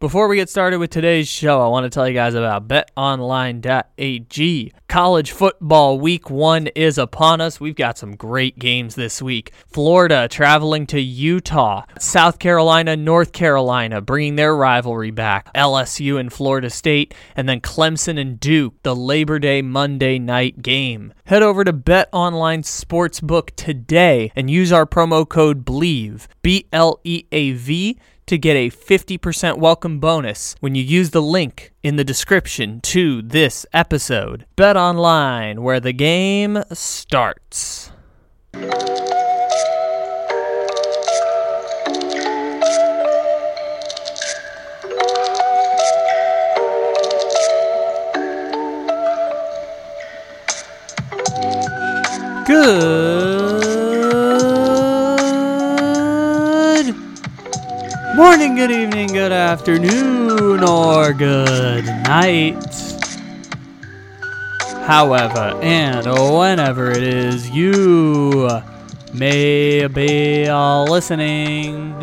Before we get started with today's show, I want to tell you guys about betonline.ag. College football week one is upon us. We've got some great games this week. Florida traveling to Utah, South Carolina, North Carolina, bringing their rivalry back, LSU and Florida State, and then Clemson and Duke, the Labor Day Monday night game. Head over to BetOnline Sportsbook today and use our promo code BLEAV, B L E A V to get a 50% welcome bonus when you use the link in the description to this episode. Bet online where the game starts. Good morning, good evening, good afternoon, or good night. However, and whenever it is you may be all listening,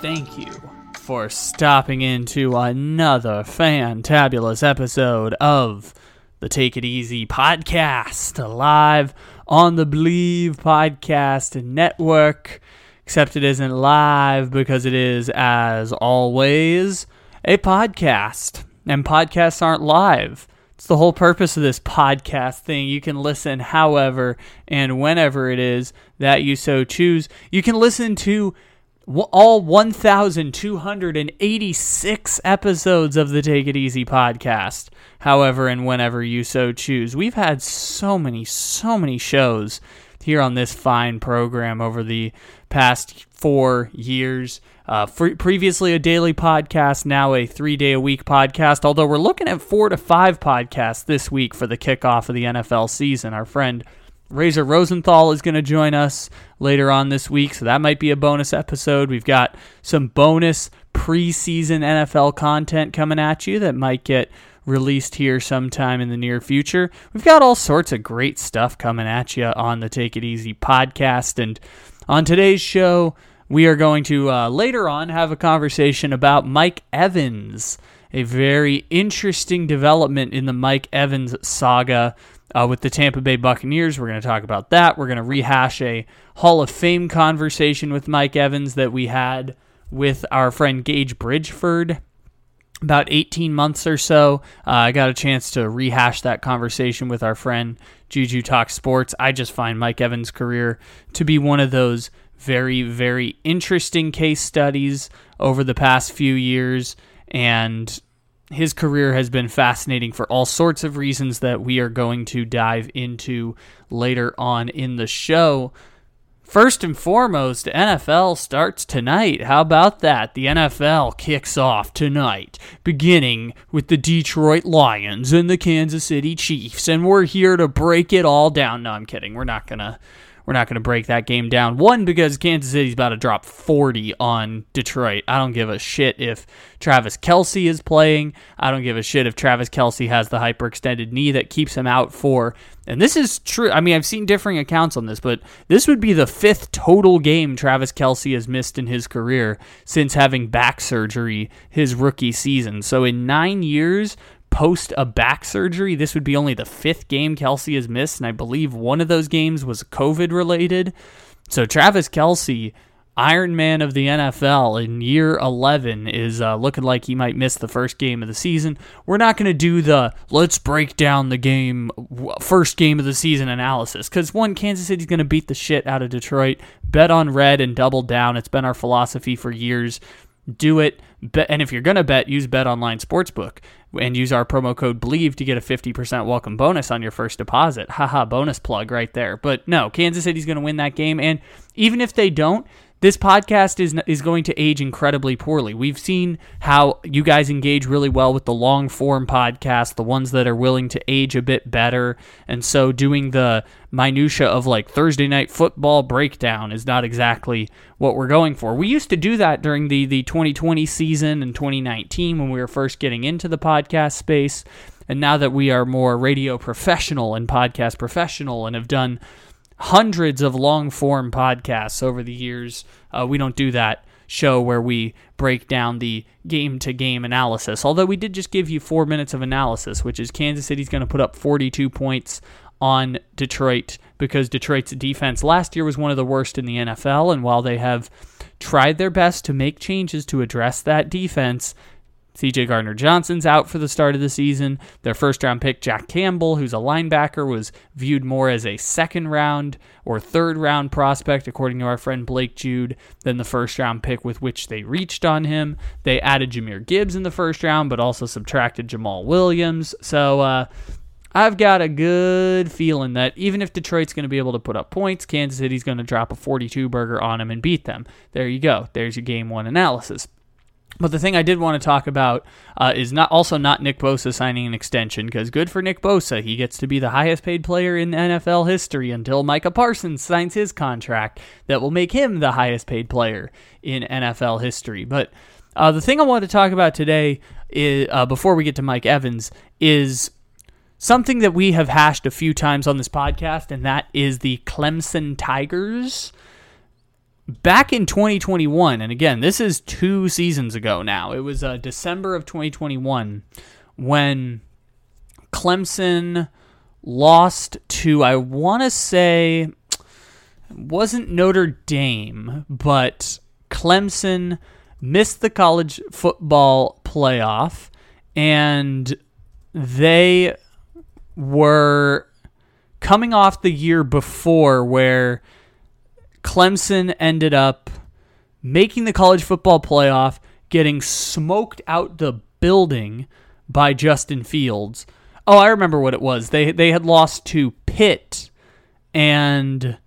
thank you for stopping into another fantabulous episode of the Take It Easy podcast live on the Bleav Podcast Network except it isn't live because it is, as always, a podcast. And podcasts aren't live. It's the whole purpose of this podcast thing. You can listen however and whenever it is that you so choose. You can listen to all 1,286 episodes of the Take It Easy podcast, however and whenever you so choose. We've had so many, so many shows here on this fine program over the past four years. Uh, previously a daily podcast, now a three day a week podcast. Although we're looking at four to five podcasts this week for the kickoff of the NFL season. Our friend Razor Rosenthal is going to join us later on this week, so that might be a bonus episode. We've got some bonus preseason NFL content coming at you that might get released here sometime in the near future. We've got all sorts of great stuff coming at you on the Take It Easy podcast. And on today's show, we are going to uh, later on have a conversation about Mike Evans, a very interesting development in the Mike Evans saga. Uh, with the Tampa Bay Buccaneers. We're going to talk about that. We're going to rehash a Hall of Fame conversation with Mike Evans that we had with our friend Gage Bridgeford about 18 months or so. Uh, I got a chance to rehash that conversation with our friend Juju Talk Sports. I just find Mike Evans' career to be one of those very, very interesting case studies over the past few years. And his career has been fascinating for all sorts of reasons that we are going to dive into later on in the show. First and foremost, NFL starts tonight. How about that? The NFL kicks off tonight, beginning with the Detroit Lions and the Kansas City Chiefs. And we're here to break it all down. No, I'm kidding. We're not going to we're not going to break that game down. One, because Kansas City's about to drop 40 on Detroit. I don't give a shit if Travis Kelce is playing. I don't give a shit if Travis Kelce has the hyperextended knee that keeps him out for. And this is true. I mean, I've seen differing accounts on this, but this would be the fifth total game Travis Kelce has missed in his career since having back surgery his rookie season. So in nine years, post a back surgery. This would be only the fifth game Kelce has missed, and I believe one of those games was COVID related. So Travis Kelce, Iron Man of the NFL in year 11, is uh, looking like he might miss the first game of the season. We're not going to do the let's break down the game, first game of the season analysis, because one, Kansas City's going to beat the shit out of Detroit. Bet on red and double down. It's been our philosophy for years do it. And if you're going to bet, use Bet Online Sportsbook and use our promo code BLEAV to get a 50% welcome bonus on your first deposit. Haha, bonus plug right there. But no, Kansas City's going to win that game. And even if they don't, this podcast is is going to age incredibly poorly. We've seen how you guys engage really well with the long form podcast, the ones that are willing to age a bit better, and so doing the minutia of like Thursday night football breakdown is not exactly what we're going for. We used to do that during the the 2020 season and 2019 when we were first getting into the podcast space, and now that we are more radio professional and podcast professional and have done hundreds of long form podcasts over the years. Uh, we don't do that show where we break down the game to game analysis. Although we did just give you four minutes of analysis, which is Kansas City's going to put up 42 points on Detroit because Detroit's defense last year was one of the worst in the NFL. And while they have tried their best to make changes to address that defense, CJ Gardner Johnson's out for the start of the season. Their first round pick, Jack Campbell, who's a linebacker, was viewed more as a second round or third round prospect, according to our friend Blake Jude, than the first round pick with which they reached on him. They added Jahmyr Gibbs in the first round, but also subtracted Jamaal Williams. So, uh, I've got a good feeling that even if Detroit's going to be able to put up points, Kansas City's going to drop a 42 burger on them and beat them. There you go. There's your game one analysis. But the thing I did want to talk about uh, is not also not Nick Bosa signing an extension because good for Nick Bosa. He gets to be the highest paid player in NFL history until Micah Parsons signs his contract that will make him the highest paid player in NFL history. But uh, the thing I want to talk about today, is, uh, before we get to Mike Evans, is something that we have hashed a few times on this podcast, and that is the Clemson Tigers back in 2021, and again, this is two seasons ago now. It was uh, December of 2021 when Clemson lost to, I want to say, wasn't Notre Dame, but Clemson missed the college football playoff, and they were coming off the year before where Clemson ended up making the college football playoff, getting smoked out the building by Justin Fields. Oh, I remember what it was. They they had lost to Pitt and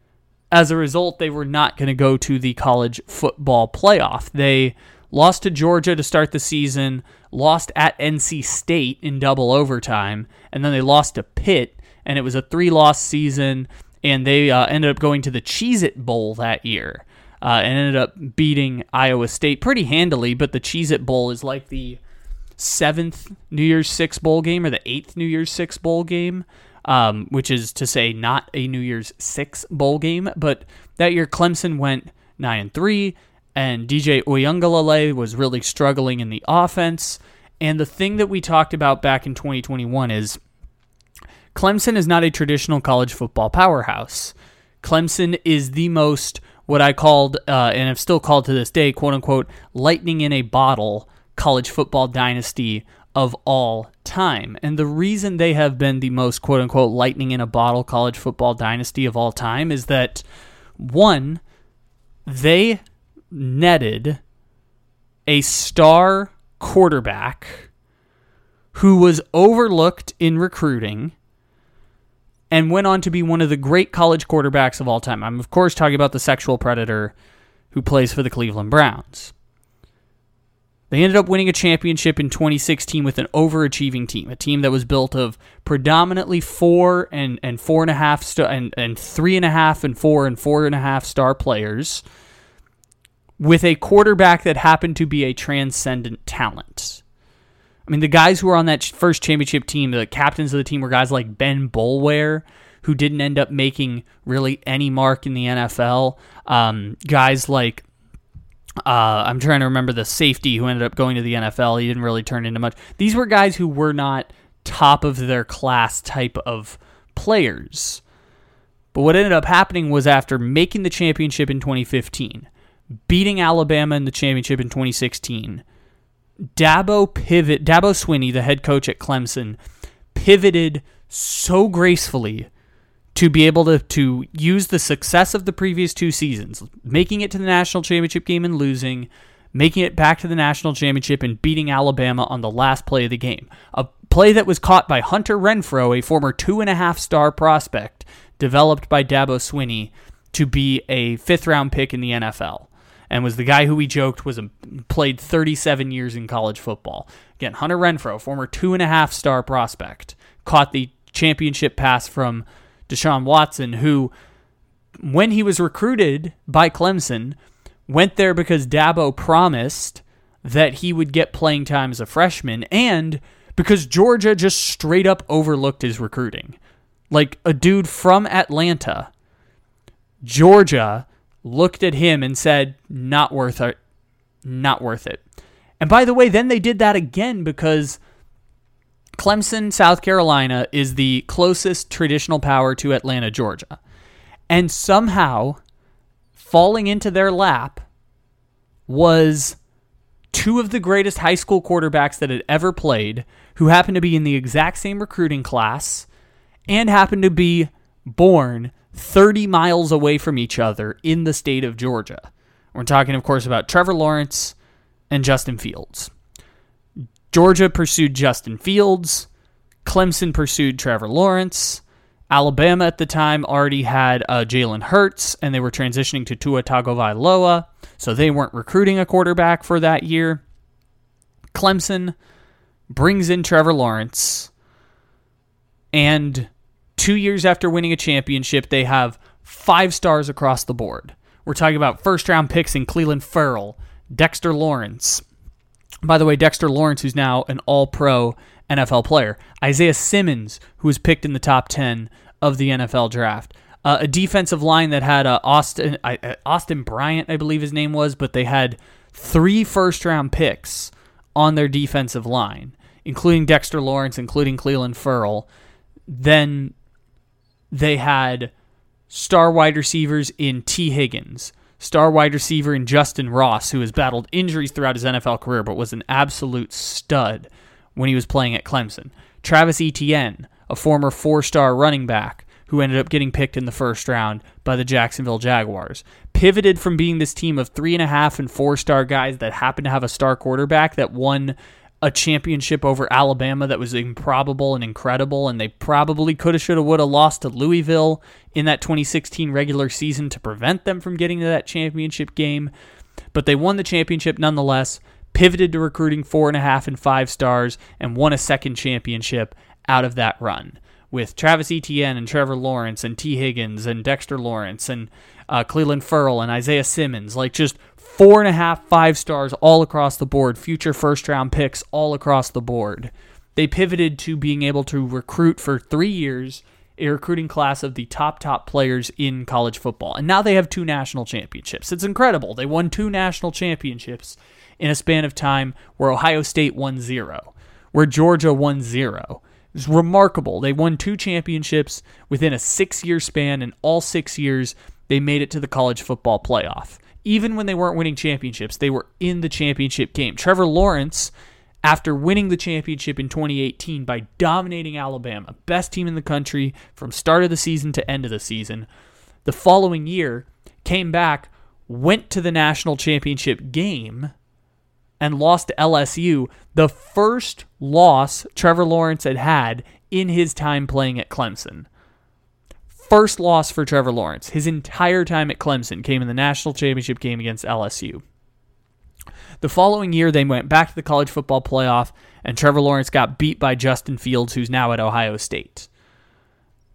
as a result they were not going to go to the college football playoff. They lost to Georgia to start the season, lost at NC State in double overtime, and then they lost to Pitt and it was a three-loss season and they uh, ended up going to the Cheez It Bowl that year uh, and ended up beating Iowa State pretty handily. But the Cheez It Bowl is like the seventh New Year's Six bowl game or the eighth New Year's Six bowl game, um, which is to say not a New Year's Six bowl game. But that year, Clemson went nine and three, and DJ Uiagalelei was really struggling in the offense. And the thing that we talked about back in 2021 is Clemson is not a traditional college football powerhouse. Clemson is the most, what I called, uh, and have still called to this day, quote unquote, lightning in a bottle college football dynasty of all time. And the reason they have been the most, quote unquote, lightning in a bottle college football dynasty of all time is that, one, they netted a star quarterback who was overlooked in recruiting and went on to be one of the great college quarterbacks of all time. I'm, of course, talking about the sexual predator who plays for the Cleveland Browns. They ended up winning a championship in 2016 with an overachieving team, a team that was built of predominantly four and, and four and a half star and, and three and a half and four and four and a half star players with a quarterback that happened to be a transcendent talent. I mean, the guys who were on that first championship team, the captains of the team, were guys like Ben Boulware, who didn't end up making really any mark in the NFL. Um, guys like uh, I'm trying to remember the safety who ended up going to the NFL. He didn't really turn into much. These were guys who were not top of their class type of players. But what ended up happening was after making the championship in 2015, beating Alabama in the championship in 2016 Dabo pivot Dabo Swinney, the head coach at Clemson, pivoted so gracefully to be able to to use the success of the previous two seasons, making it to the national championship game and losing, making it back to the national championship and beating Alabama on the last play of the game. A play that was caught by Hunter Renfrow, a former two and a half star prospect developed by Dabo Swinney to be a fifth round pick in the NFL and was the guy who we joked was a, played 37 years in college football. Again, Hunter Renfrow, former two and a half star prospect, caught the championship pass from Deshaun Watson, who, when he was recruited by Clemson, went there because Dabo promised that he would get playing time as a freshman and because Georgia just straight up overlooked his recruiting. Like a dude from Atlanta Georgia looked at him and said, "Not worth it. Not worth it." And by the way, then they did that again because Clemson, South Carolina is the closest traditional power to Atlanta, Georgia. And somehow falling into their lap was two of the greatest high school quarterbacks that had ever played, who happened to be in the exact same recruiting class and happened to be born 30 miles away from each other in the state of Georgia. We're talking, of course, about Trevor Lawrence and Justin Fields. Georgia pursued Justin Fields. Clemson pursued Trevor Lawrence. Alabama at the time already had uh, Jalen Hurts, and they were transitioning to Tua Tagovailoa, so they weren't recruiting a quarterback for that year. Clemson brings in Trevor Lawrence, and two years after winning a championship, they have five stars across the board. We're talking about first round picks in Clelin Ferrell, Dexter Lawrence. By the way, Dexter Lawrence, who's now an all pro NFL player. Isaiah Simmons, who was picked in the top 10 of the NFL draft. Uh, a defensive line that had uh, Austin uh, Austin Bryant, I believe his name was, but they had three first round picks on their defensive line, including Dexter Lawrence, including Clelin Ferrell. Then they had star wide receivers in Tee Higgins, star wide receiver in Justyn Ross, who has battled injuries throughout his NFL career but was an absolute stud when he was playing at Clemson. Travis Etienne, a former four star running back who ended up getting picked in the first round by the Jacksonville Jaguars. Pivoted from being this team of three and a half and four star guys that happened to have a star quarterback that won a championship over Alabama that was improbable and incredible, and they probably could have, should have, would have lost to Louisville in that 2016 regular season to prevent them from getting to that championship game. But they won the championship nonetheless, pivoted to recruiting four and a half and five stars, and won a second championship out of that run with Travis Etienne and Trevor Lawrence and Tee Higgins and Dexter Lawrence and uh, Clelin Ferrell and Isaiah Simmons. Like just four and a half, five stars all across the board, future first round picks all across the board. They pivoted to being able to recruit for three years a recruiting class of the top top players in college football. And now they have two national championships. It's incredible. They won two national championships in a span of time where Ohio State won zero, where Georgia won zero. It's remarkable. They won two championships within a six year span, and all six years they made it to the college football playoff even when they weren't winning championships, they were in the championship game. Trevor Lawrence, after winning the championship in 2018 by dominating Alabama, best team in the country from start of the season to end of the season, the following year came back, went to the national championship game, and lost to LSU, the first loss Trevor Lawrence had had in his time playing at Clemson. First loss for Trevor Lawrence. His entire time at Clemson came in the national championship game against LSU. The following year, they went back to the college football playoff, and Trevor Lawrence got beat by Justin Fields, who's now at Ohio State.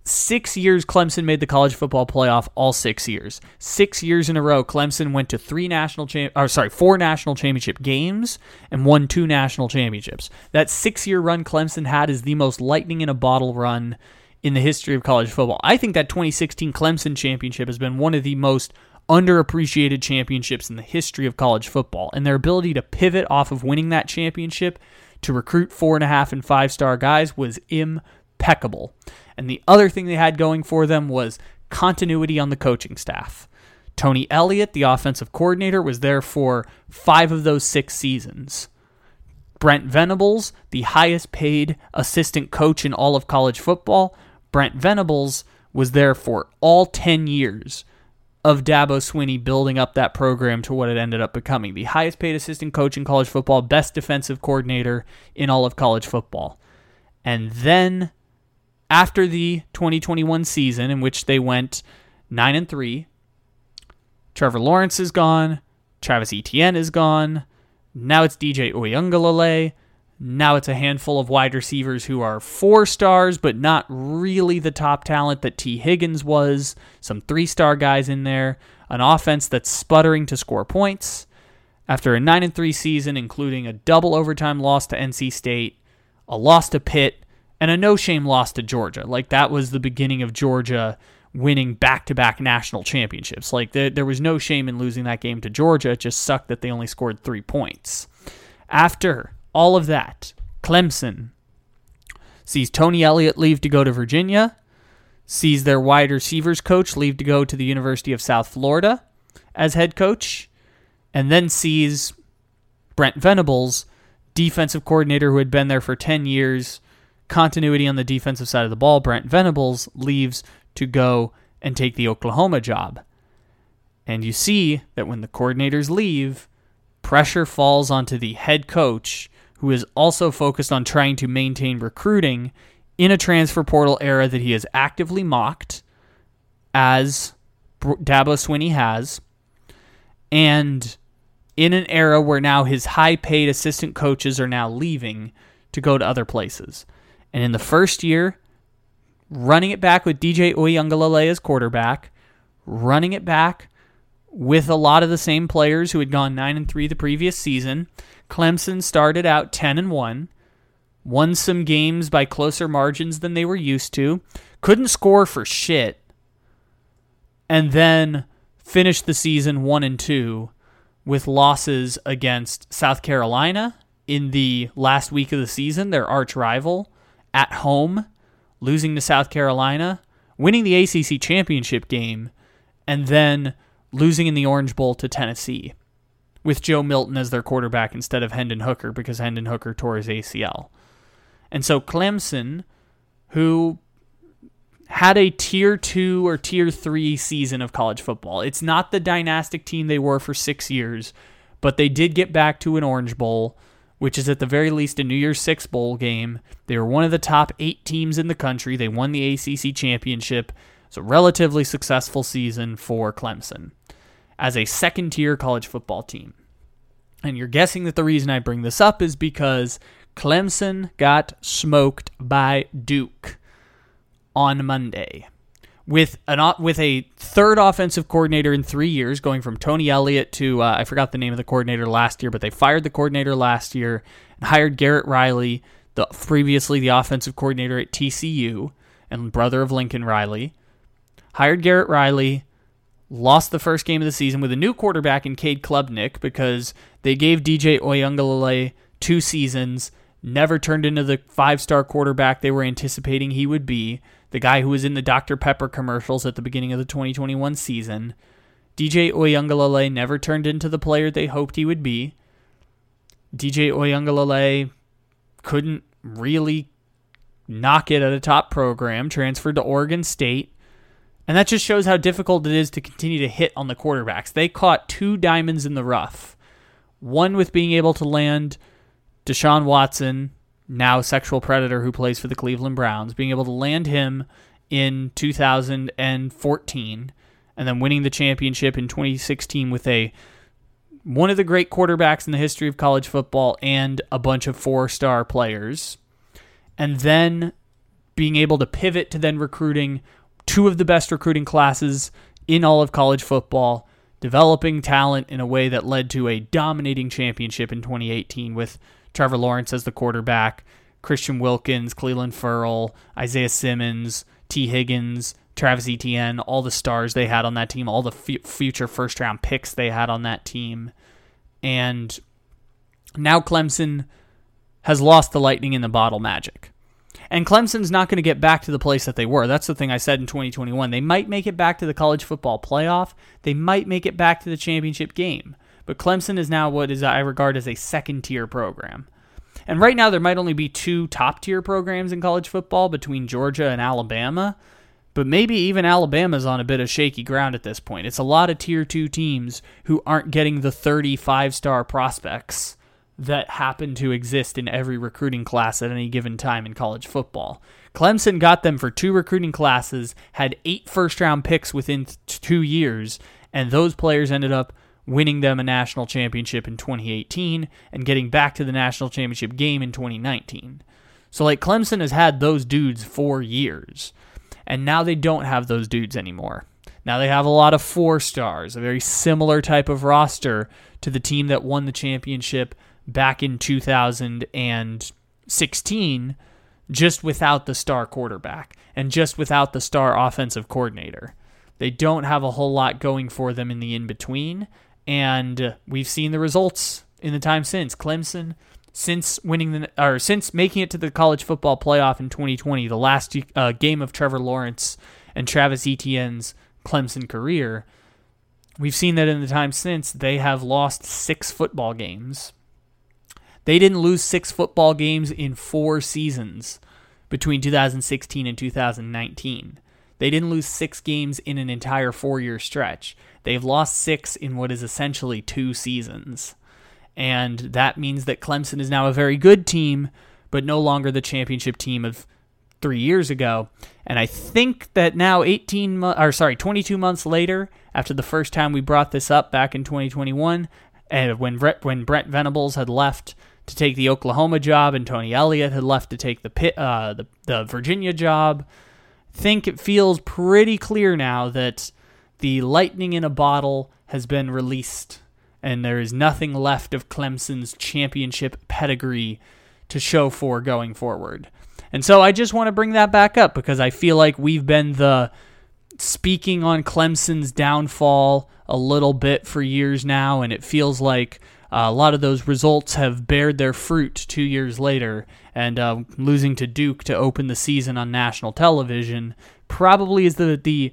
Six years Clemson made the college football playoff, all six years. Six years in a row, Clemson went to three national champ, or sorry, four national championship games and won two national championships. That six-year run Clemson had is the most lightning in a bottle run in the history of college football. I think that 2016 Clemson championship has been one of the most underappreciated championships in the history of college football. And their ability to pivot off of winning that championship to recruit four and a half and five star guys was impeccable. And the other thing they had going for them was continuity on the coaching staff. Tony Elliott, the offensive coordinator, was there for five of those six seasons. Brent Venables, the highest paid assistant coach in all of college football, Brent Venables was there for all 10 years of Dabo Swinney building up that program to what it ended up becoming. The highest paid assistant coach in college football, best defensive coordinator in all of college football. And then after the 2021 season in which they went 9 and 3, Trevor Lawrence is gone, Travis Etienne is gone, now it's DJ Uiagalelei. Now it's a handful of wide receivers who are four stars, but not really the top talent that Tee Higgins was. Some three star guys in there. An offense that's sputtering to score points. After a 9 and 3 season, including a double overtime loss to NC State, a loss to Pitt, and a no shame loss to Georgia. Like that was the beginning of Georgia winning back to back national championships. Like, there, there was no shame in losing that game to Georgia. It just sucked that they only scored three points. After all of that, Clemson sees Tony Elliott leave to go to Virginia, sees their wide receivers coach leave to go to the University of South Florida as head coach, and then sees Brent Venables, defensive coordinator who had been there for 10 years, continuity on the defensive side of the ball. Brent Venables leaves to go and take the Oklahoma job. And you see that when the coordinators leave, pressure falls onto the head coach, who is also focused on trying to maintain recruiting in a transfer portal era that he has actively mocked, as Dabo Swinney has, and in an era where now his high paid assistant coaches are now leaving to go to other places. And in the first year, running it back with DJ Uiagalelei as quarterback, running it back with a lot of the same players who had gone 9 and 3 the previous season. Clemson started out 10 and 1, won some games by closer margins than they were used to, couldn't score for shit, and then finished the season 1 and 2 with losses against South Carolina in the last week of the season, their arch rival, at home, losing to South Carolina, winning the ACC championship game, and then losing in the Orange Bowl to Tennessee with Joe Milton as their quarterback instead of Hendon Hooker because Hendon Hooker tore his ACL. And so Clemson, who had a tier two or tier three season of college football, it's not the dynastic team they were for six years, but they did get back to an Orange Bowl, which is at the very least a New Year's Six Bowl game. They were one of the top eight teams in the country. They won the ACC championship. It's a relatively successful season for Clemson as a second tier college football team. And you're guessing that the reason I bring this up is because Clemson got smoked by Duke on Monday with an with a third offensive coordinator in three years, going from Tony Elliott to uh, I forgot the name of the coordinator last year, but they fired the coordinator last year and hired Garrett Riley, the previously the offensive coordinator at TCU and brother of Lincoln Riley. Hired Garrett Riley, lost the first game of the season with a new quarterback in Cade Klubnik because they gave DJ Uiagalelei two seasons, never turned into the five star quarterback they were anticipating he would be, the guy who was in the Dr. Pepper commercials at the beginning of the 2021 season. DJ Uiagalelei never turned into the player they hoped he would be. DJ Uiagalelei couldn't really knock it at a top program, transferred to Oregon State and that just shows how difficult it is to continue to hit on the quarterbacks. They caught two diamonds in the rough. One with being able to land Deshaun Watson, now sexual predator who plays for the Cleveland Browns, being able to land him in 2014 and then winning the championship in 2016 with a one of the great quarterbacks in the history of college football and a bunch of four-star players. And then being able to pivot to then recruiting two of the best recruiting classes in all of college football, developing talent in a way that led to a dominating championship in 2018 with Trevor Lawrence as the quarterback, Christian Wilkins, Clelin Ferrell, Isaiah Simmons, Tee Higgins, Travis Etienne, all the stars they had on that team, all the f- future first round picks they had on that team. And now Clemson has lost the lightning in the bottle magic. And Clemson's not going to get back to the place that they were. That's the thing I said in 2021. They might make it back to the college football playoff. They might make it back to the championship game. But Clemson is now what is I regard as a second tier program. And right now there might only be two top tier programs in college football between Georgia and Alabama. But maybe even Alabama's on a bit of shaky ground at this point. It's a lot of tier 2 teams who aren't getting the 35 star prospects that happen to exist in every recruiting class at any given time in college football. Clemson got them for two recruiting classes, had eight first round picks within two years, and those players ended up winning them a national championship in 2018 and getting back to the national championship game in 2019. So, like, Clemson has had those dudes for years, and now they don't have those dudes anymore. Now they have a lot of four stars, a very similar type of roster to the team that won the championship back in 2016 just without the star quarterback and just without the star offensive coordinator. They don't have a whole lot going for them in the in between, and we've seen the results in the time since. Clemson, since winning the or since making it to the college football playoff in 2020, the last uh, game of Trevor Lawrence and Travis Etienne's Clemson career, we've seen that in the time since they have lost six football games. They didn't lose six football games in four seasons between 2016 and 2019. They didn't lose six games in an entire four year stretch. They've lost six in what is essentially two seasons. And that means that Clemson is now a very good team, but no longer the championship team of three years ago. And I think that now 18 mo- or sorry, 22 months later, after the first time we brought this up back in 2021, and eh, when Brett, when Brent Venables had left to take the Oklahoma job and Tony Elliott had left to take the uh, the, the Virginia job, think it feels pretty clear now that the lightning in a bottle has been released and there is nothing left of Clemson's championship pedigree to show for going forward. And so I just want to bring that back up because I feel like we've been the speaking on Clemson's downfall a little bit for years now, and it feels like uh, a lot of those results have bared their fruit two years later. And uh, losing to Duke to open the season on national television probably is the the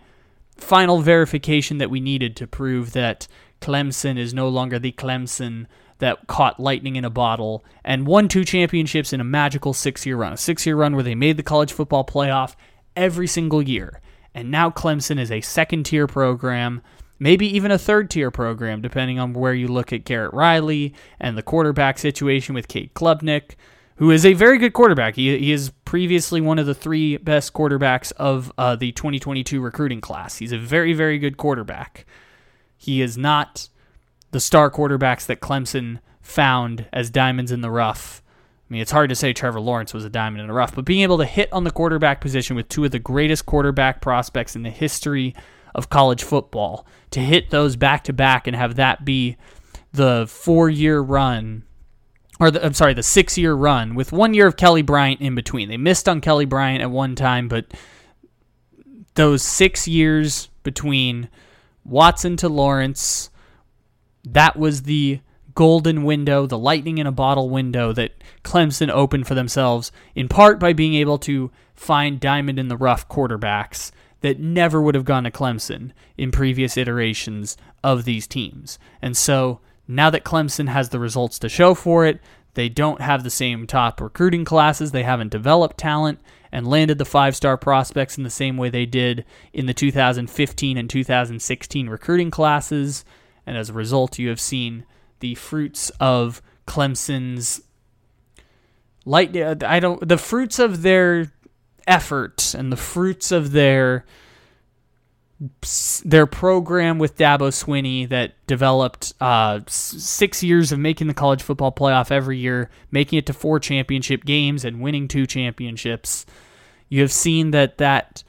final verification that we needed to prove that Clemson is no longer the Clemson that caught lightning in a bottle and won two championships in a magical six year run. A six year run where they made the college football playoff every single year. And now Clemson is a second tier program, maybe even a third tier program, depending on where you look at Garrett Riley and the quarterback situation with Cade Klubnik, who is a very good quarterback. He, he is previously one of the three best quarterbacks of uh, the 2022 recruiting class. He's a very, very good quarterback. He is not the star quarterbacks that Clemson found as diamonds in the rough. I mean, it's hard to say Trevor Lawrence was a diamond in the rough, but being able to hit on the quarterback position with two of the greatest quarterback prospects in the history of college football, to hit those back to back and have that be the four year run, or the, I'm sorry, the six year run with one year of Kelly Bryant in between. They missed on Kelly Bryant at one time, but those six years between Watson to Lawrence, that was the golden window, the lightning in a bottle window that Clemson opened for themselves, in part by being able to find diamond in the rough quarterbacks that never would have gone to Clemson in previous iterations of these teams. And so now that Clemson has the results to show for it, they don't have the same top recruiting classes, they haven't developed talent and landed the five star prospects in the same way they did in the 2015 and 2016 recruiting classes and as a result, you have seen the fruits of Clemson's light. Uh, I don't the fruits of their effort and the fruits of their their program with Dabo Swinney that developed uh, six years of making the college football playoff every year, making it to four championship games and winning two championships. You have seen that that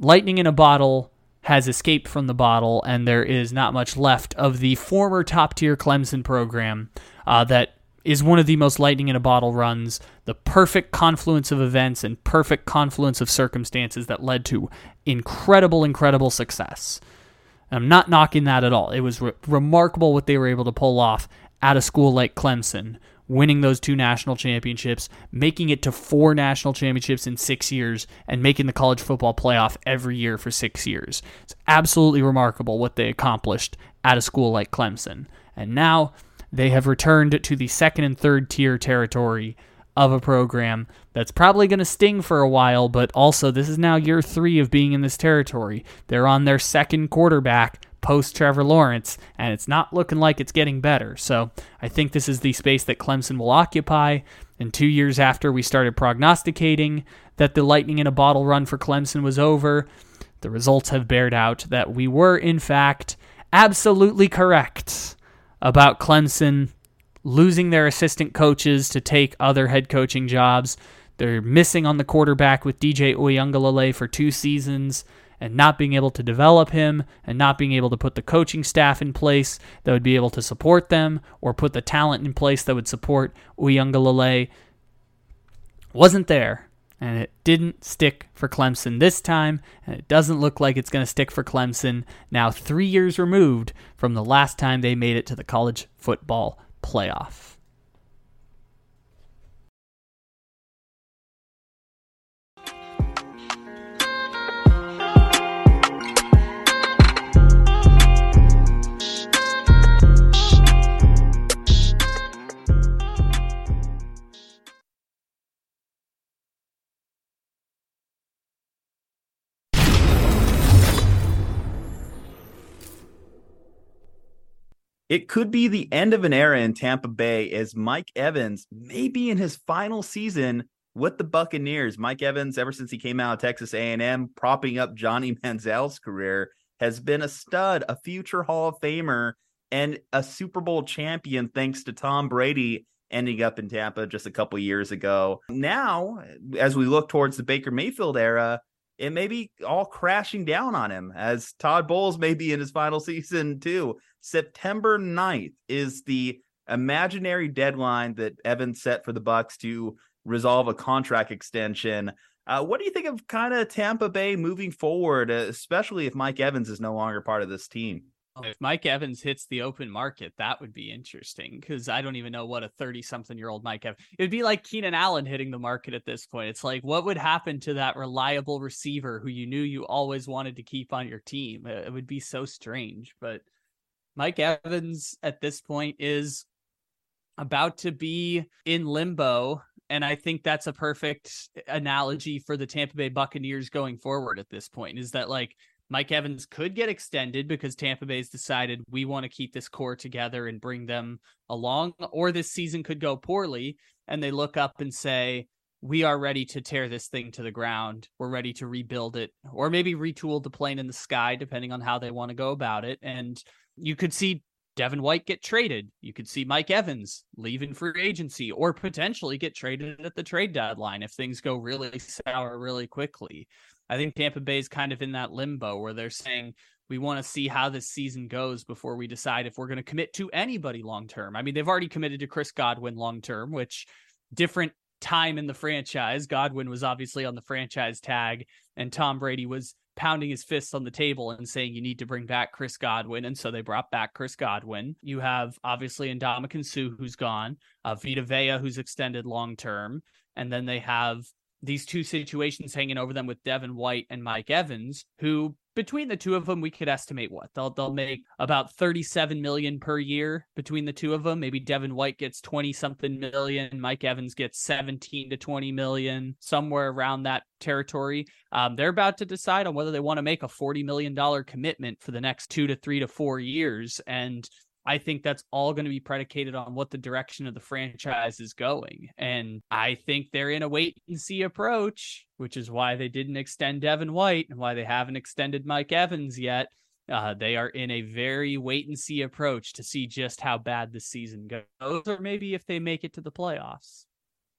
lightning in a bottle has escaped from the bottle, and there is not much left of the former top tier Clemson program uh, that is one of the most lightning in a bottle runs, the perfect confluence of events and perfect confluence of circumstances that led to incredible, incredible success. I'm not knocking that at all. It was re- remarkable what they were able to pull off at a school like Clemson, winning those two national championships, making it to four national championships in six years, and making the college football playoff every year for six years. It's absolutely remarkable what they accomplished at a school like Clemson. And now they have returned to the second and third tier territory of a program that's probably going to sting for a while, but also this is now year three of being in this territory. They're on their second quarterback post Trevor Lawrence, and it's not looking like it's getting better. So I think this is the space that Clemson will occupy. And two years after we started prognosticating that the lightning in a bottle run for Clemson was over, the results have bared out that we were, in fact, absolutely correct about Clemson losing their assistant coaches to take other head coaching jobs. They're missing on the quarterback with DJ Uiagalelei for two seasons and not being able to develop him and not being able to put the coaching staff in place that would be able to support them or put the talent in place that would support Uiagalelei. wasn't there. And it didn't stick for Clemson this time, and it doesn't look like it's going to stick for Clemson now, three years removed from the last time they made it to the college football playoff. It could be the end of an era in Tampa Bay as Mike Evans may be in his final season with the Buccaneers. Mike Evans, ever since he came out of Texas A&M, propping up Johnny Manziel's career, has been a stud, a future Hall of Famer, and a Super Bowl champion thanks to Tom Brady ending up in Tampa just a couple years ago. Now, as we look towards the Baker Mayfield era, it may be all crashing down on him as Todd Bowles may be in his final season too. September 9th is the imaginary deadline that Evans set for the Bucks to resolve a contract extension. Uh, what do you think of kind of Tampa Bay moving forward, especially if Mike Evans is no longer part of this team? If Mike Evans hits the open market, that would be interesting because I don't even know what a 30 something year old Mike Evans. It would be like Keenan Allen hitting the market at this point. It's like, what would happen to that reliable receiver who you knew you always wanted to keep on your team? It would be so strange. But Mike Evans at this point is about to be in limbo. And I think that's a perfect analogy for the Tampa Bay Buccaneers going forward at this point is that like Mike Evans could get extended because Tampa Bay's decided we want to keep this core together and bring them along, or this season could go poorly and they look up and say, we are ready to tear this thing to the ground. We're ready to rebuild it, or maybe retool the plane in the sky, depending on how they want to go about it. And you could see Devin White get traded. You could see Mike Evans leave in free agency or potentially get traded at the trade deadline if things go really sour really quickly. I think Tampa Bay is kind of in that limbo where they're saying we want to see how this season goes before we decide if we're going to commit to anybody long term. I mean, they've already committed to Chris Godwin long term, which different time in the franchise. Godwin was obviously on the franchise tag, and Tom Brady was pounding his fists on the table and saying you need to bring back Chris Godwin, and so they brought back Chris Godwin. You have obviously Ndamukong Suh who's gone, uh, Vita Vea who's extended long term, and then they have these two situations hanging over them with Devin White and Mike Evans, who between the two of them we could estimate what they'll they'll make about 37 million per year between the two of them. Maybe Devin White gets 20 something million Mike Evans gets 17 to 20 million somewhere around that territory. Um, they're about to decide on whether they want to make a 40 million dollar commitment for the next 2 to 3 to 4 years. And I think that's all going to be predicated on what the direction of the franchise is going. And I think they're in a wait and see approach, which is why they didn't extend Devin White and why they haven't extended Mike Evans yet. Uh, they are in a very wait and see approach to see just how bad the season goes, or maybe if they make it to the playoffs.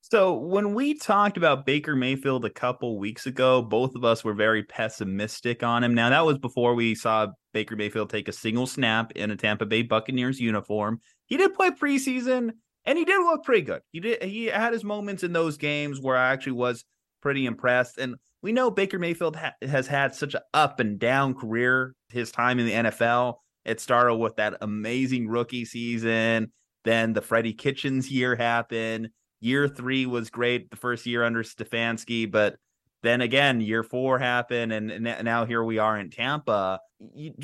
So when we talked about Baker Mayfield a couple weeks ago, both of us were very pessimistic on him. Now that was before we saw Baker Mayfield take a single snap in a Tampa Bay Buccaneers uniform. He did play preseason and he did look pretty good. He did he had his moments in those games where I actually was pretty impressed and we know Baker Mayfield ha- has had such an up and down career his time in the NFL. It started with that amazing rookie season, then the Freddie Kitchens year happened year three was great the first year under Stefanski, but then again, year four happened, and now here we are in Tampa.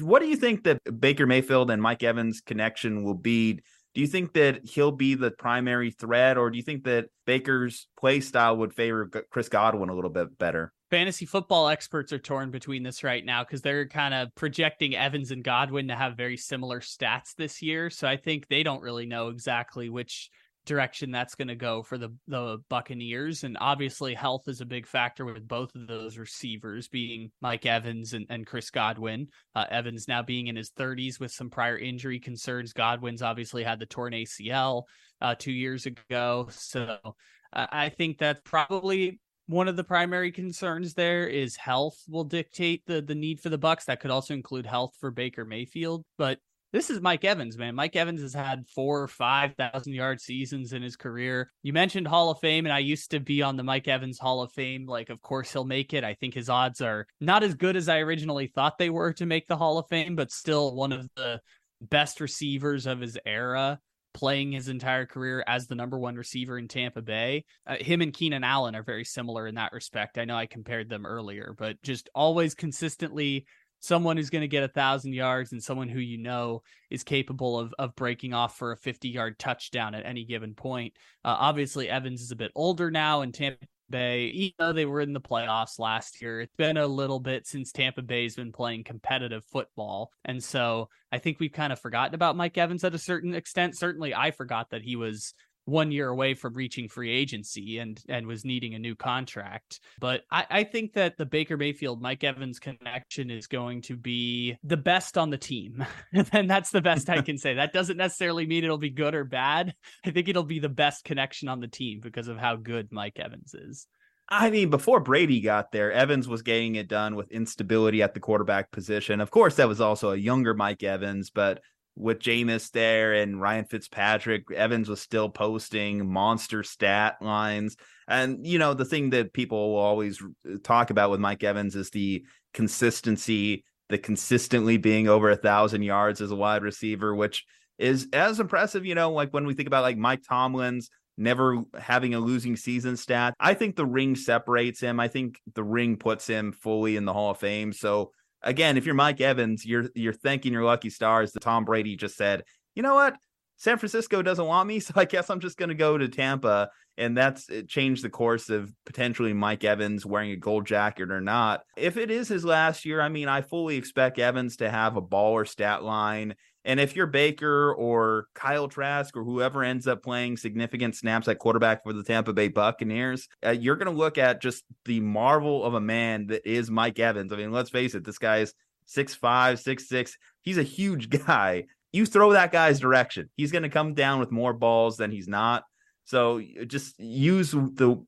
What do you think that Baker Mayfield and Mike Evans' connection will be? Do you think that he'll be the primary threat, or do you think that Baker's play style would favor Chris Godwin a little bit better? Fantasy football experts are torn between this right now because they're kind of projecting Evans and Godwin to have very similar stats this year. So I think they don't really know exactly which direction that's going to go for the the Buccaneers. And obviously, health is a big factor with both of those receivers being Mike Evans and, and Chris Godwin. Uh, Evans now being in his 30s with some prior injury concerns. Godwin's obviously had the torn ACL uh, two years ago. So uh, I think that's probably one of the primary concerns there is health will dictate the the need for the Bucks. That could also include health for Baker Mayfield, but this is Mike Evans, man. Mike Evans has had four or five thousand yard seasons in his career. You mentioned Hall of Fame, and I used to be on the Mike Evans Hall of Fame. Like, of course he'll make it. I think his odds are not as good as I originally thought they were to make the Hall of Fame, but still one of the best receivers of his era playing his entire career as the number one receiver in Tampa Bay. Uh, him and Keenan Allen are very similar in that respect. I know I compared them earlier, but just always consistently someone who's going to get a thousand yards and someone who you know is capable of of breaking off for a 50 yard touchdown at any given point. Uh, obviously, Evans is a bit older now, and Tampa Bay, even though they were in the playoffs last year, it's been a little bit since Tampa Bay's been playing competitive football. And so I think we've kind of forgotten about Mike Evans at a certain extent. Certainly, I forgot that he was one year away from reaching free agency and and was needing a new contract. But I, I think that the Baker Mayfield Mike Evans connection is going to be the best on the team. and that's the best I can say. That doesn't necessarily mean it'll be good or bad. I think it'll be the best connection on the team because of how good Mike Evans is. I mean, before Brady got there, Evans was getting it done with instability at the quarterback position. Of course, that was also a younger Mike Evans, but with Jameis there and Ryan Fitzpatrick, Evans was still posting monster stat lines. And, you know, the thing that people will always talk about with Mike Evans is the consistency, the consistently being over a thousand yards as a wide receiver, which is as impressive, you know, like when we think about like Mike Tomlin's never having a losing season stat. I think the ring separates him. I think the ring puts him fully in the Hall of Fame. So again, if you're Mike Evans, you're you're thanking your lucky stars that Tom Brady just said, you know what? San Francisco doesn't want me, so I guess I'm just going to go to Tampa. And that's changed the course of potentially Mike Evans wearing a gold jacket or not. If it is his last year, I mean, I fully expect Evans to have a baller stat line and if you're Baker or Kyle Trask or whoever ends up playing significant snaps at quarterback for the Tampa Bay Buccaneers, uh, you're going to look at just the marvel of a man that is Mike Evans. I mean, let's face it, this six five, six six. He's a huge guy. You throw that guy's direction, he's going to come down with more balls than he's not. So just use the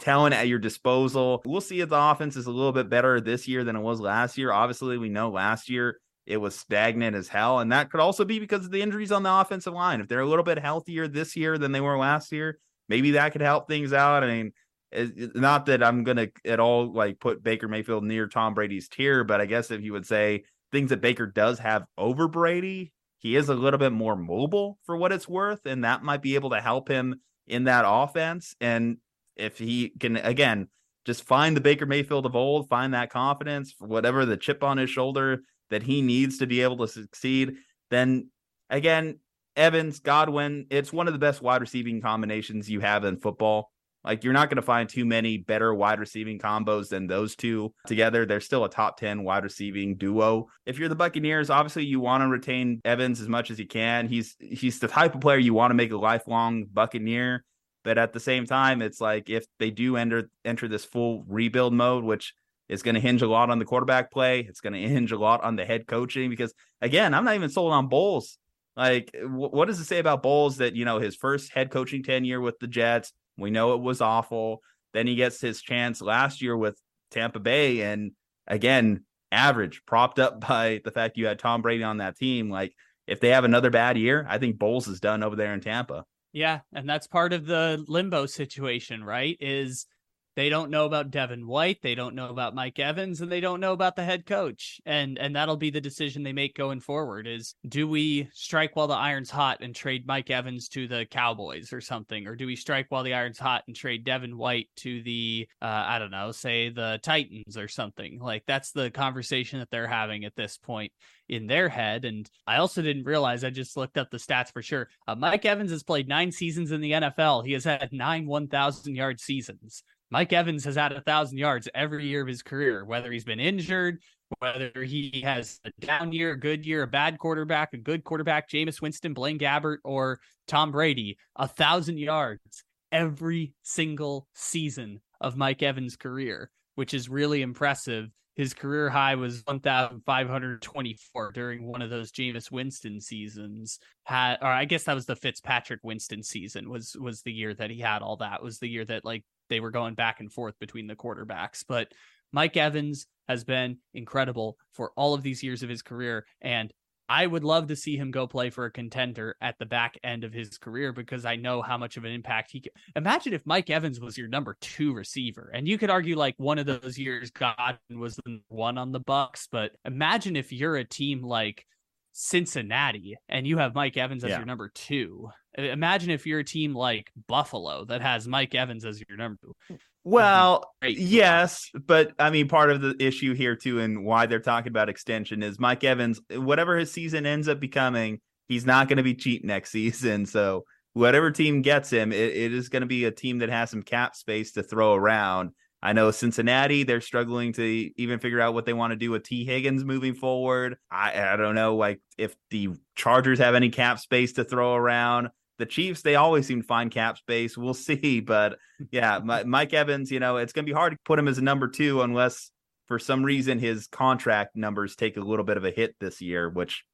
talent at your disposal. We'll see if the offense is a little bit better this year than it was last year. Obviously, we know last year it was stagnant as hell. And that could also be because of the injuries on the offensive line. If they're a little bit healthier this year than they were last year, maybe that could help things out. I mean, it's not that I'm going to at all like put Baker Mayfield near Tom Brady's tier, but I guess if you would say things that Baker does have over Brady, he is a little bit more mobile for what it's worth. And that might be able to help him in that offense. And if he can, again, just find the Baker Mayfield of old, find that confidence, whatever the chip on his shoulder that he needs to be able to succeed, then again, Evans, Godwin, it's one of the best wide receiving combinations you have in football. Like you're not going to find too many better wide receiving combos than those two together. They're still a top 10 wide receiving duo. If you're the Buccaneers, obviously you want to retain Evans as much as you can. He's he's the type of player you want to make a lifelong Buccaneer. But at the same time, it's like if they do enter enter this full rebuild mode, which it's going to hinge a lot on the quarterback play. It's going to hinge a lot on the head coaching because, again, I'm not even sold on Bowles. Like, w- what does it say about Bowles that, you know, his first head coaching tenure with the Jets, we know it was awful. Then he gets his chance last year with Tampa Bay. And again, average, propped up by the fact you had Tom Brady on that team. Like, if they have another bad year, I think Bowles is done over there in Tampa. Yeah, and that's part of the limbo situation, right? Is they don't know about Devin White, they don't know about Mike Evans, and they don't know about the head coach. And and that'll be the decision they make going forward is do we strike while the iron's hot and trade Mike Evans to the Cowboys or something? Or do we strike while the iron's hot and trade Devin White to the uh, I don't know, say the Titans or something? Like that's the conversation that they're having at this point in their head. And I also didn't realize I just looked up the stats for sure. Uh, Mike Evans has played nine seasons in the NFL. He has had nine 1,000 yard seasons. Mike Evans has had a thousand yards every year of his career, whether he's been injured, whether he has a down year, a good year, a bad quarterback, a good quarterback, Jameis Winston, Blaine Gabbert, or Tom Brady, a thousand yards every single season of Mike Evans' career, which is really impressive. His career high was 1,524 during one of those Jameis Winston seasons. Had, or I guess that was the Fitzpatrick Winston season. Was was the year that he had all that. Was the year that like they were going back and forth between the quarterbacks. But Mike Evans has been incredible for all of these years of his career. And I would love to see him go play for a contender at the back end of his career because I know how much of an impact he could. Imagine if Mike Evans was your number two receiver, and you could argue like one of those years Godwin was the one on the Bucks, but imagine if you're a team like Cincinnati and you have Mike Evans as yeah. your number two. Imagine if you're a team like Buffalo that has Mike Evans as your number two. Well, yes, but I mean, part of the issue here too, and why they're talking about extension is Mike Evans, whatever his season ends up becoming, he's not going to be cheap next season. So, whatever team gets him, it, it is going to be a team that has some cap space to throw around. I know Cincinnati, they're struggling to even figure out what they want to do with Tee Higgins moving forward. I, I don't know, like if the Chargers have any cap space to throw around. The Chiefs, they always seem to find cap space. We'll see. But yeah, Mike Evans, you know, it's going to be hard to put him as a number two unless for some reason his contract numbers take a little bit of a hit this year, which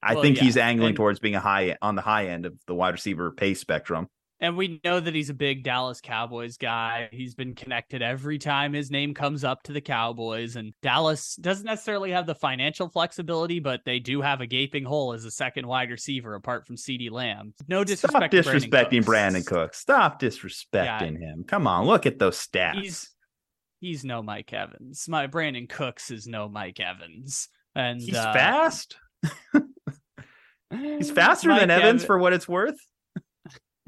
I well, think yeah. he's angling and, towards being a high on the high end of the wide receiver pay spectrum. And we know that he's a big Dallas Cowboys guy. He's been connected every time his name comes up to the Cowboys. And Dallas doesn't necessarily have the financial flexibility, but they do have a gaping hole as a second wide receiver apart from CeeDee Lamb. No disrespect. Stop disrespecting Brandin Cooks. Stop disrespecting yeah. him. Come on, look at those stats. He's he's no Mike Evans. My Brandin Cooks is no Mike Evans. And he's uh, fast. he's faster Mike than Evans for what it's worth.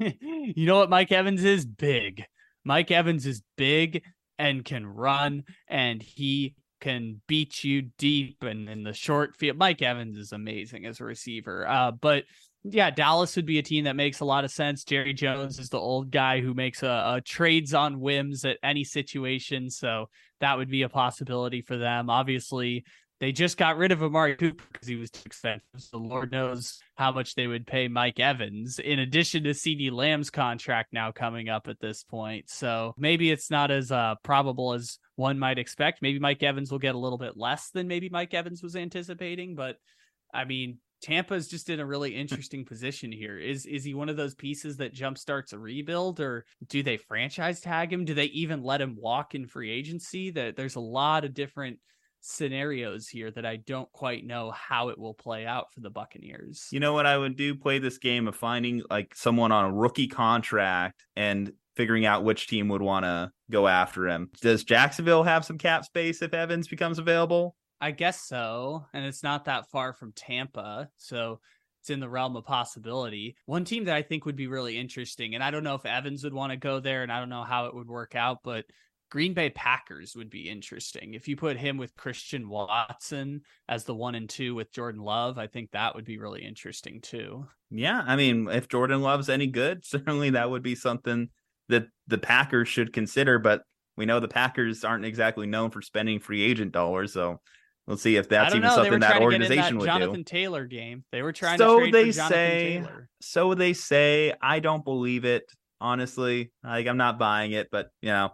you know what Mike Evans is? Big. Mike Evans is big and can run, and he can beat you deep and in the short field. Mike Evans is amazing as a receiver. Uh, but yeah, Dallas would be a team that makes a lot of sense. Jerry Jones is the old guy who makes a, a trades on whims at any situation, so that would be a possibility for them. Obviously, they just got rid of Amari Cooper because he was too expensive. So Lord knows how much they would pay Mike Evans, in addition to CeeDee Lamb's contract now coming up at this point. So maybe it's not as uh, probable as one might expect. Maybe Mike Evans will get a little bit less than maybe Mike Evans was anticipating. But I mean, Tampa is just in a really interesting position here. Is is he one of those pieces that jumpstarts a rebuild, or do they franchise tag him? Do they even let him walk in free agency? That there's a lot of different scenarios here that I don't quite know how it will play out for the Buccaneers. You know what I would do? Play this game of finding like someone on a rookie contract and figuring out which team would want to go after him. Does Jacksonville have some cap space if Evans becomes available? I guess so. And it's not that far from Tampa. So it's in the realm of possibility. One team that I think would be really interesting, and I don't know if Evans would want to go there, and I don't know how it would work out, but Green Bay Packers would be interesting. If you put him with Christian Watson as the one and two with Jordan Love, I think that would be really interesting too. Yeah. I mean, if Jordan Love's any good, certainly that would be something that the Packers should consider. But we know the Packers aren't exactly known for spending free agent dollars. So we'll see if that's even know. something that organization that would Jonathan do. Taylor game. They were trying so to they say, Taylor. So they say. I don't believe it, honestly. Like I'm not buying it, but you know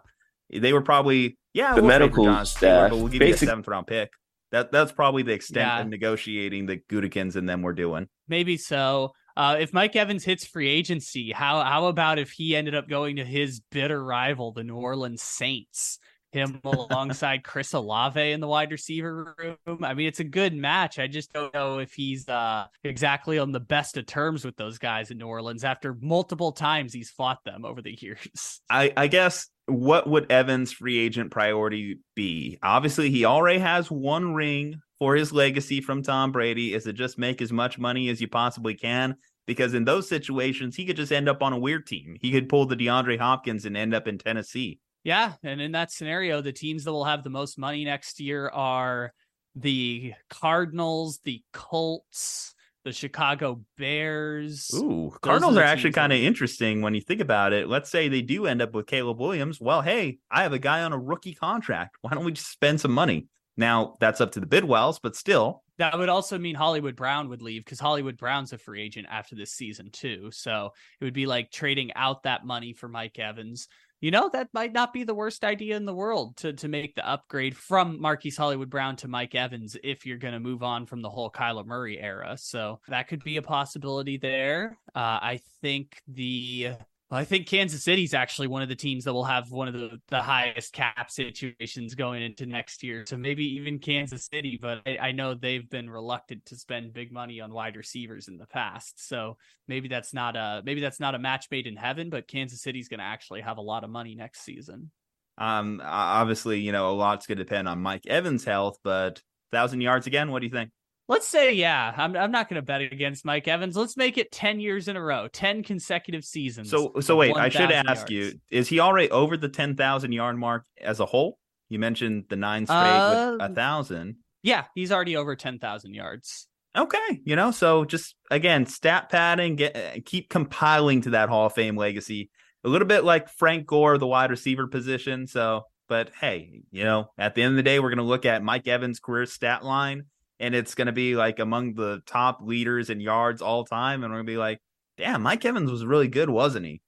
they were probably yeah the we'll medical staff, but we'll give basic... you a seventh round pick. That that's probably the extent yeah. of negotiating that Gutekunst and them were doing. Maybe so. Uh, if Mike Evans hits free agency, how how about if he ended up going to his bitter rival, the New Orleans Saints? Him alongside Chris Olave in the wide receiver room. I mean, it's a good match. I just don't know if he's uh, exactly on the best of terms with those guys in New Orleans after multiple times he's fought them over the years. I, I guess what would Evans' free agent priority be? Obviously, he already has one ring for his legacy from Tom Brady. Is to just make as much money as you possibly can? Because in those situations, he could just end up on a weird team. He could pull the DeAndre Hopkins and end up in Tennessee. Yeah, and in that scenario, the teams that will have the most money next year are the Cardinals, the Colts, the Chicago Bears. Ooh, Cardinals are, are actually kind of interesting when you think about it. Let's say they do end up with Caleb Williams. Well, hey, I have a guy on a rookie contract. Why don't we just spend some money? Now that's up to the Bidwells, but still. That would also mean Hollywood Brown would leave because Hollywood Brown's a free agent after this season too. So it would be like trading out that money for Mike Evans you know that might not be the worst idea in the world to to make the upgrade from Marquise Hollywood Brown to Mike Evans if you're going to move on from the whole Kyler Murray era. So that could be a possibility there. Uh, I think the I think Kansas City's actually one of the teams that will have one of the, the highest cap situations going into next year. So maybe even Kansas City, but I, I, know they've been reluctant to spend big money on wide receivers in the past. So maybe that's not a maybe that's not a match made in heaven, but Kansas City's going to actually have a lot of money next season. Um, obviously, you know, a lot's going to depend on Mike Evans' health, but thousand yards again. What do you think? Let's say, yeah, I'm, I'm not going to bet against Mike Evans. Let's make it 10 years in a row, 10 consecutive seasons. So, so wait, I should ask yards. you, is he already over the 10,000 yard mark as a whole? You mentioned the nine straight uh, with a thousand. Yeah, he's already over 10,000 yards. Okay. You know, so just again, stat padding, get, keep compiling to that Hall of Fame legacy. A little bit like Frank Gore, the wide receiver position. So, but hey, you know, at the end of the day, we're going to look at Mike Evans' career stat line and it's going to be like among the top leaders in yards all time. And we're going to be like, damn, Mike Evans was really good, wasn't he?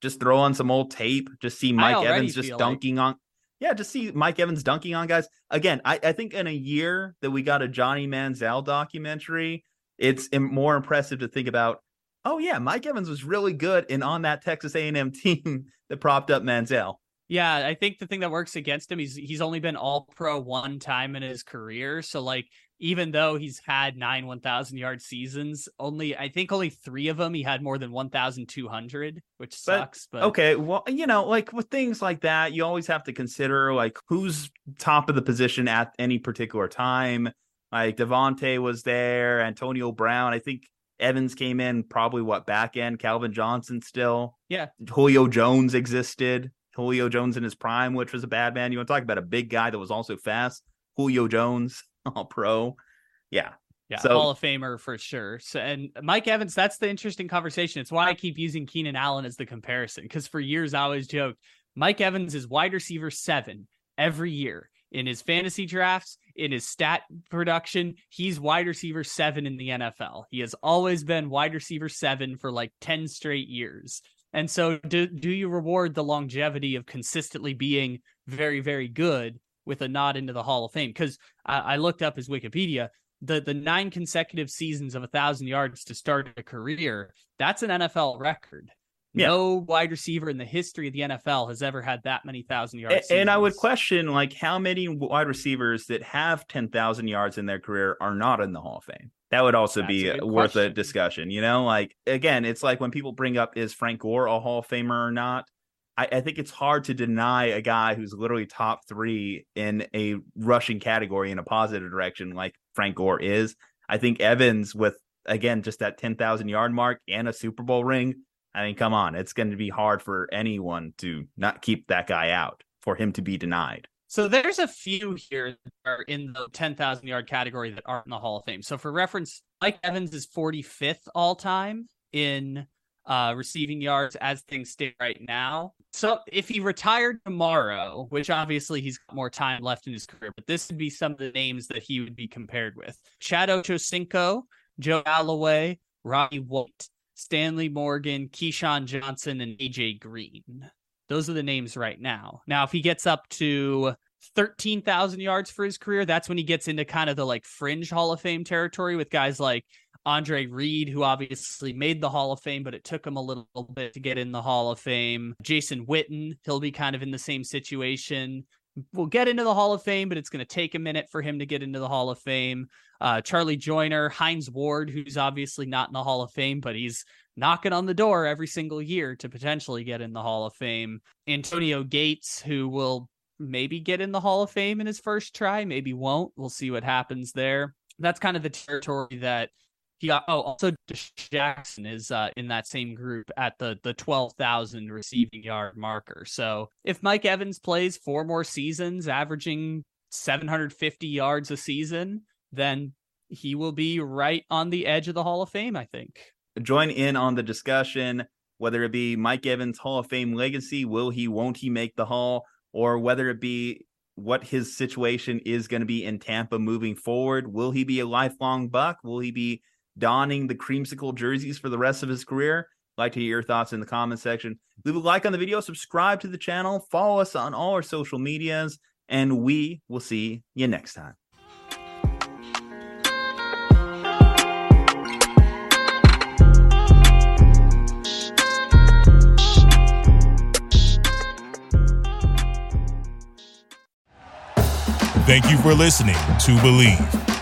Just throw on some old tape, just see Mike Evans just dunking like... on. Yeah, just see Mike Evans dunking on guys. Again, I, I think in a year that we got a Johnny Manziel documentary, it's more impressive to think about. Oh yeah, Mike Evans was really good and on that Texas A&M team that propped up Manziel. Yeah, I think the thing that works against him, he's he's only been all pro one time in his career. So like even though he's had nine 1000 yard seasons only i think only three of them he had more than 1200 which sucks but, but, okay well you know like with things like that you always have to consider like who's top of the position at any particular time. Like Davante was there antonio brown i think evans came in probably what back end calvin johnson still. Yeah. Julio jones existed. Julio jones in his prime which was a bad man. You want to talk about a big guy that was also fast? Julio jones all pro. Yeah. Yeah, so, Hall of Famer for sure. So, and Mike Evans, that's the interesting conversation. It's why I keep using Keenan Allen as the comparison because for years I always joked Mike Evans is wide receiver seven every year in his fantasy drafts, in his stat production. He's wide receiver seven in the NFL. He has always been wide receiver seven for like 10 straight years. And so, do, do you reward the longevity of consistently being very, very good with a nod into the Hall of Fame because I, I, looked up his Wikipedia. The the nine consecutive seasons of a thousand yards to start a career, that's an NFL record. Yeah. No wide receiver in the history of the NFL has ever had that many thousand yards. And, I would question like how many wide receivers that have ten thousand yards in their career are not in the Hall of Fame. That would also That's be a worth question. a discussion. You know, like again, it's like when people bring up is Frank Gore a Hall of Famer or not. I, I, think it's hard to deny a guy who's literally top three in a rushing category in a positive direction, like Frank Gore is. I think Evans, with again just that ten thousand yard mark and a Super Bowl ring, I mean, come on, it's going to be hard for anyone to not keep that guy out for him to be denied. So there's a few here that are in the 10,000 yard category that aren't in the Hall of Fame. So for reference, Mike Evans is 45th all time in uh, receiving yards as things stand right now. So if he retired tomorrow, which obviously he's got more time left in his career, but this would be some of the names that he would be compared with: Chad Ochocinco, Joey Galloway, Roddy White, Stanley Morgan, Keyshawn Johnson, and AJ Green. Those are the names right now. Now, if he gets up to 13,000 yards for his career, that's when he gets into kind of the like fringe Hall of Fame territory with guys like Andre Reed, who obviously made the Hall of Fame, but it took him a little bit to get in the Hall of Fame. Jason Witten, he'll be kind of in the same situation. We'll get into the Hall of Fame, but it's going to take a minute for him to get into the Hall of Fame. Uh, Charlie Joiner, Hines Ward, who's obviously not in the Hall of Fame, but he's knocking on the door every single year to potentially get in the Hall of Fame. Antonio Gates, who will maybe get in the Hall of Fame in his first try, maybe won't. We'll see what happens there. That's kind of the territory that he got oh also Jackson is uh, in that same group at the the 12,000 receiving yard marker. So if Mike Evans plays four more seasons averaging 750 yards a season, then he will be right on the edge of the Hall of Fame, I think. Join in on the discussion whether it be Mike Evans Hall of Fame legacy, will he won't he make the hall or whether it be what his situation is going to be in Tampa moving forward. Will he be a lifelong buck? Will he be donning the creamsicle jerseys for the rest of his career? Like to hear your thoughts in the comment section. Leave a like on the video, subscribe to the channel, follow us on all our social medias, and we will see you next time. Thank you for listening to Bleav.